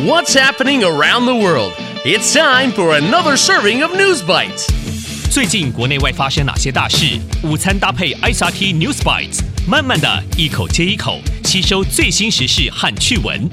What's happening around the world? It's time for another serving of News Bites. 最近国内外发生哪些大事？午餐搭配 ICRT News Bites，慢慢的一口接一口吸收最新时事和趣闻。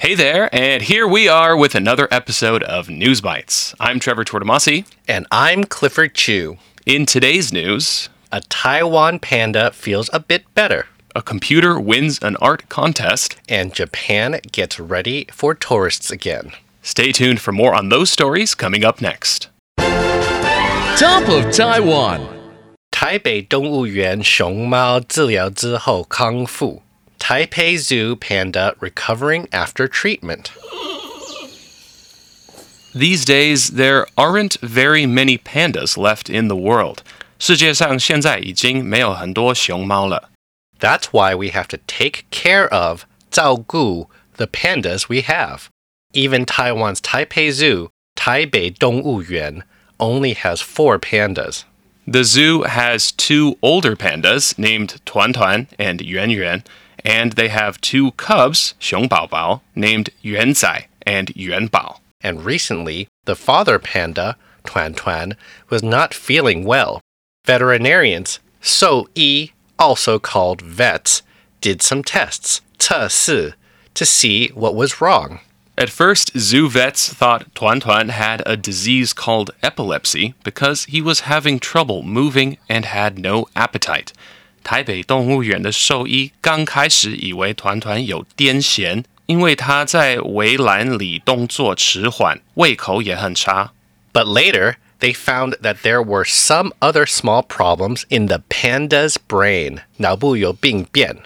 Hey there, and here we are with another episode of News Bites. I'm Trevor Tortomasi. And I'm Clifford Chu. In today's news, a Taiwan panda feels a bit better a computer wins an art contest. and Japan gets ready for tourists again. Stay tuned for more on those stories coming up next. Top of Taiwan. 台北动物园熊猫治疗之后康复。Taipei Zoo panda recovering after treatment. These days, there aren't very many pandas left in the world. 世界上现在已经没有很多熊猫了。 that's why we have to take care of 照顾 the pandas we have. Even Taiwan's Taipei Zoo, Taipei Dongwu Yuan, only has four pandas. The zoo has two older pandas named Tuan Tuan and Yuan Yuan, and they have two cubs, Xiong Bao Bao, named Yuan Zai and Yuan Bao. And recently, the father panda, Tuan Tuan, was not feeling well. Veterinarians So Yi also called vets, did some tests, 测试, to see what was wrong. At first, zoo vets thought Tuan Tuan had a disease called epilepsy because he was having trouble moving and had no appetite. 台北动物园的兽医刚开始以为团团有癫痫，因为他在围栏里动作迟缓，胃口也很差。 But later, they found that there were some other small problems in the panda's brain. 脑部有病变.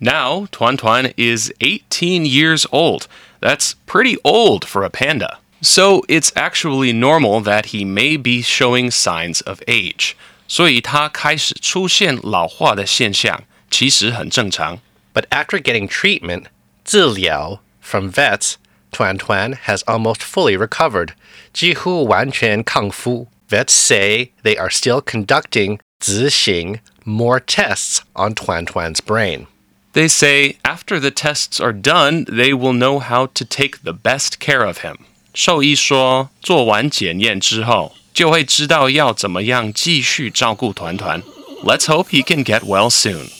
Now, Tuan Tuan is 18 years old. That's pretty old for a panda. So it's actually normal that he may be showing signs of age. 所以他开始出现老化的现象，其实很正常。 But after getting treatment, 治疗 from vets, Tuan Tuan has almost fully recovered. 几乎完全康复. Vets say they are still conducting 执行 more tests on Tuan Tuan's brain. They say after the tests are done, they will know how to take the best care of him. 兽医说，做完检验之后，就会知道要怎么样继续照顾团团。Let's hope he can get well soon.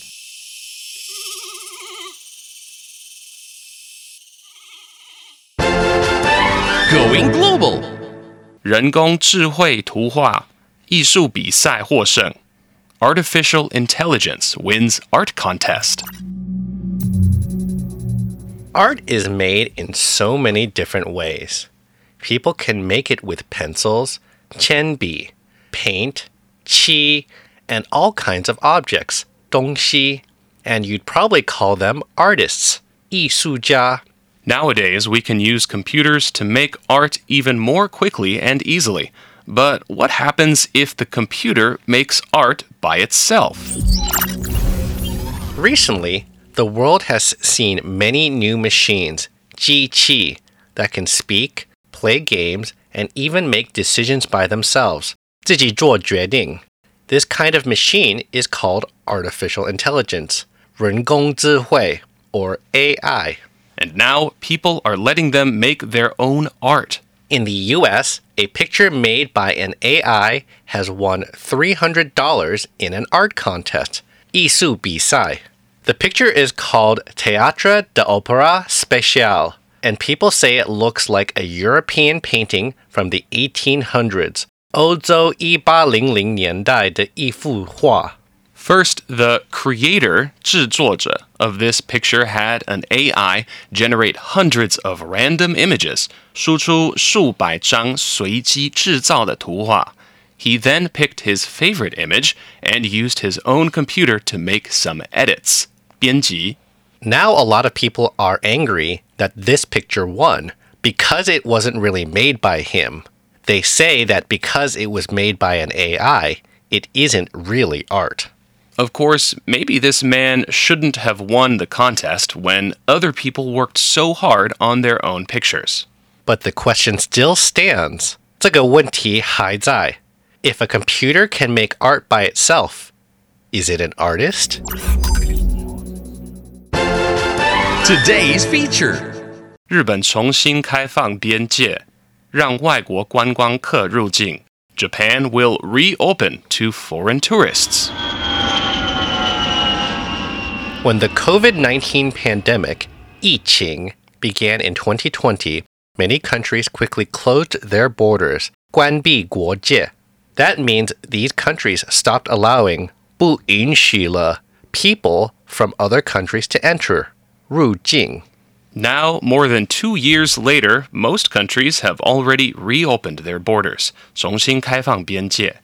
人工智慧图画艺术比赛获胜，Artificial Intelligence wins art contest. Art is made in so many different ways. People can make it with pencils, 铅笔, paint, 漆, and all kinds of objects, 东西, and you'd probably call them artists, 艺术家. Nowadays, we can use computers to make art even more quickly and easily. But what happens if the computer makes art by itself? Recently, the world has seen many new machines, 机器, that can speak, play games, and even make decisions by themselves. 自己做决定. This kind of machine is called artificial intelligence, 人工智慧, or AI. And now people are letting them make their own art. In the US, a picture made by an AI has won $300 in an art contest, 艺术比赛. The picture is called Teatro de Opera Special, and people say it looks like a European painting from the 1800s. 欧洲1800年代的一幅画. First, the creator, 制作者, of this picture had an AI generate hundreds of random images, 输出数百张随机制造的图画. He then picked his favorite image and used his own computer to make some edits. 编辑. Now, a lot of people are angry that this picture won because it wasn't really made by him. They say that because it was made by an AI, it isn't really art. Of course, maybe this man shouldn't have won the contest when other people worked so hard on their own pictures. But the question still stands. 这个问题还在. If a computer can make art by itself, is it an artist? Today's feature. 日本重新开放边界，让外国观光客入境。Japan will reopen to foreign tourists. When the COVID 19 pandemic, 疫情, began in 2020, many countries quickly closed their borders, 关闭国界. That means these countries stopped allowing 不允许了 people from other countries to enter, 入境. Now, more than two years later, most countries have already reopened their borders, 重新开放边界.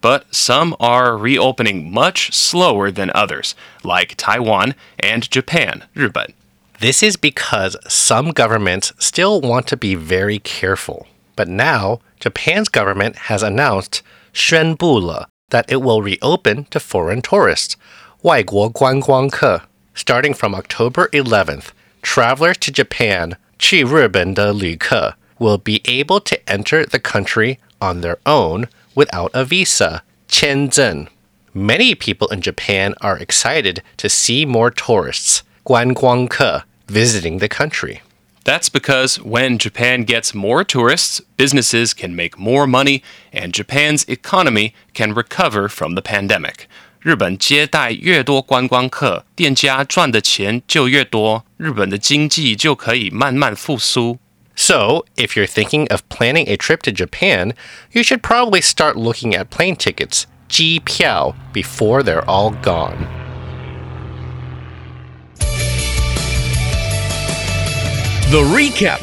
But some are reopening much slower than others, like Taiwan and Japan, 日本. This is because some governments still want to be very careful. But now, Japan's government has announced 宣布了 that it will reopen to foreign tourists, 外国观光客. Starting from October 11th, travelers to Japan, 去日本的旅客, will be able to enter the country on their own without a visa, 签证. Many people in Japan are excited to see more tourists, 观光客, visiting the country. That's because when Japan gets more tourists, businesses can make more money, and Japan's economy can recover from the pandemic. 日本接待越多观光客，店家赚的钱就越多，日本的经济就可以慢慢复苏。 So, if you're thinking of planning a trip to Japan, you should probably start looking at plane tickets, 机票, before they're all gone. The recap.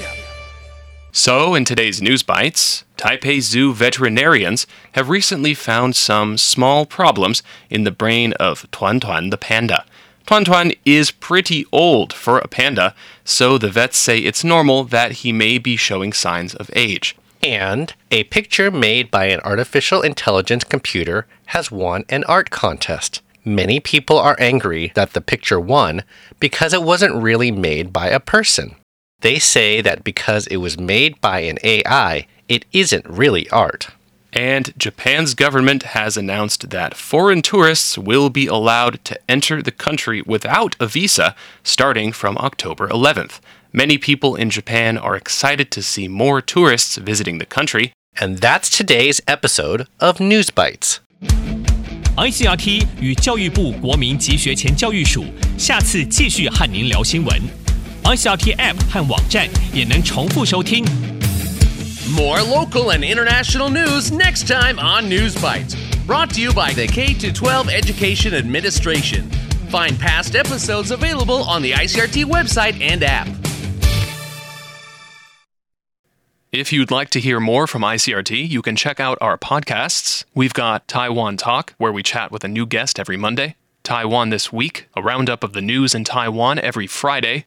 So, in today's News Bites, Taipei Zoo veterinarians have recently found some small problems in the brain of Tuan Tuan the panda. Tuan Tuan is pretty old for a panda, so the vets say it's normal that he may be showing signs of age. And a picture made by an artificial intelligence computer has won an art contest. Many people are angry that the picture won because it wasn't really made by a person. They say that because it was made by an AI, it isn't really art. And Japan's government has announced that foreign tourists will be allowed to enter the country without a visa starting from October 11th. Many people in Japan are excited to see more tourists visiting the country. And that's today's episode of News Bites. ICRT 与教育部国民及学前教育署下次继续和您聊新闻。ICRT App 和网站也能重复收听。 more local and international news next time on News Bites. Brought to you by the K 12 Education Administration. Find past episodes available on the ICRT website and app. If you'd like to hear more from ICRT, you can check out our podcasts. We've got Taiwan Talk, where we chat with a new guest every Monday, Taiwan This Week, a roundup of the news in Taiwan every Friday,